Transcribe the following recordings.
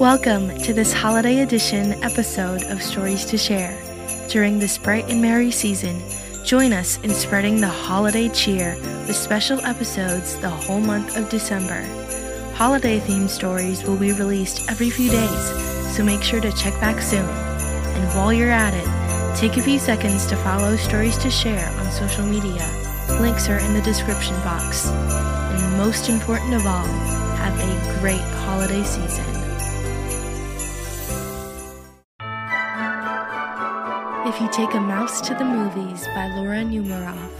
Welcome to this holiday edition episode of Stories to Share. During this bright and merry season, join us in spreading the holiday cheer with special episodes the whole month of December. Holiday themed stories will be released every few days, so make sure to check back soon. And while you're at it, take a few seconds to follow Stories to Share on social media. Links are in the description box. And most important of all, have a great holiday season. If You Take a Mouse to the Movies by Laura Numeroff.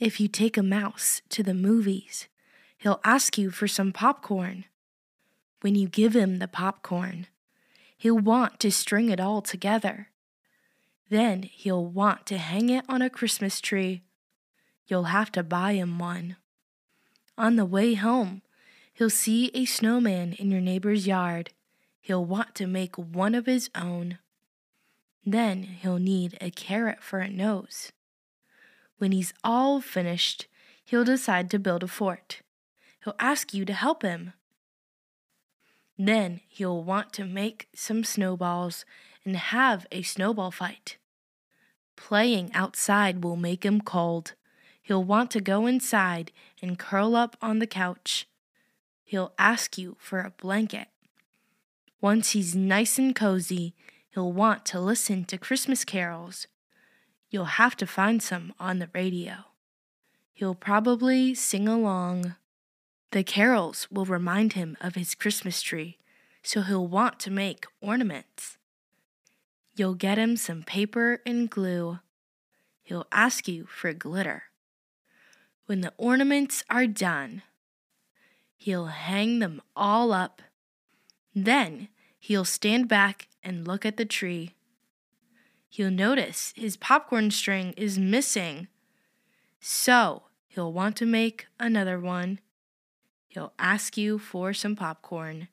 If you take a mouse to the movies, he'll ask you for some popcorn. When you give him the popcorn, he'll want to string it all together. Then he'll want to hang it on a Christmas tree. You'll have to buy him one. On the way home, he'll see a snowman in your neighbor's yard he'll want to make one of his own. Then he'll need a carrot for a nose. When he's all finished, he'll decide to build a fort. He'll ask you to help him. Then he'll want to make some snowballs and have a snowball fight. Playing outside will make him cold. He'll want to go inside and curl up on the couch. He'll ask you for a blanket. Once he's nice and cozy, he'll want to listen to Christmas carols. You'll have to find some on the radio. He'll probably sing along. The carols will remind him of his Christmas tree, so he'll want to make ornaments. You'll get him some paper and glue. He'll ask you for glitter. When the ornaments are done, he'll hang them all up then he'll stand back and look at the tree. He'll notice his popcorn string is missing. So he'll want to make another one. He'll ask you for some popcorn.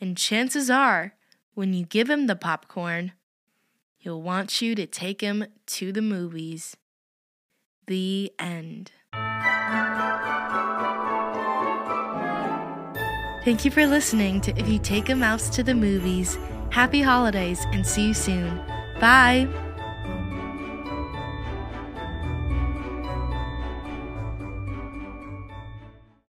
And chances are, when you give him the popcorn, he'll want you to take him to the movies. The end. Thank you for listening to If You Take a Mouse to the Movies. Happy holidays and see you soon. Bye.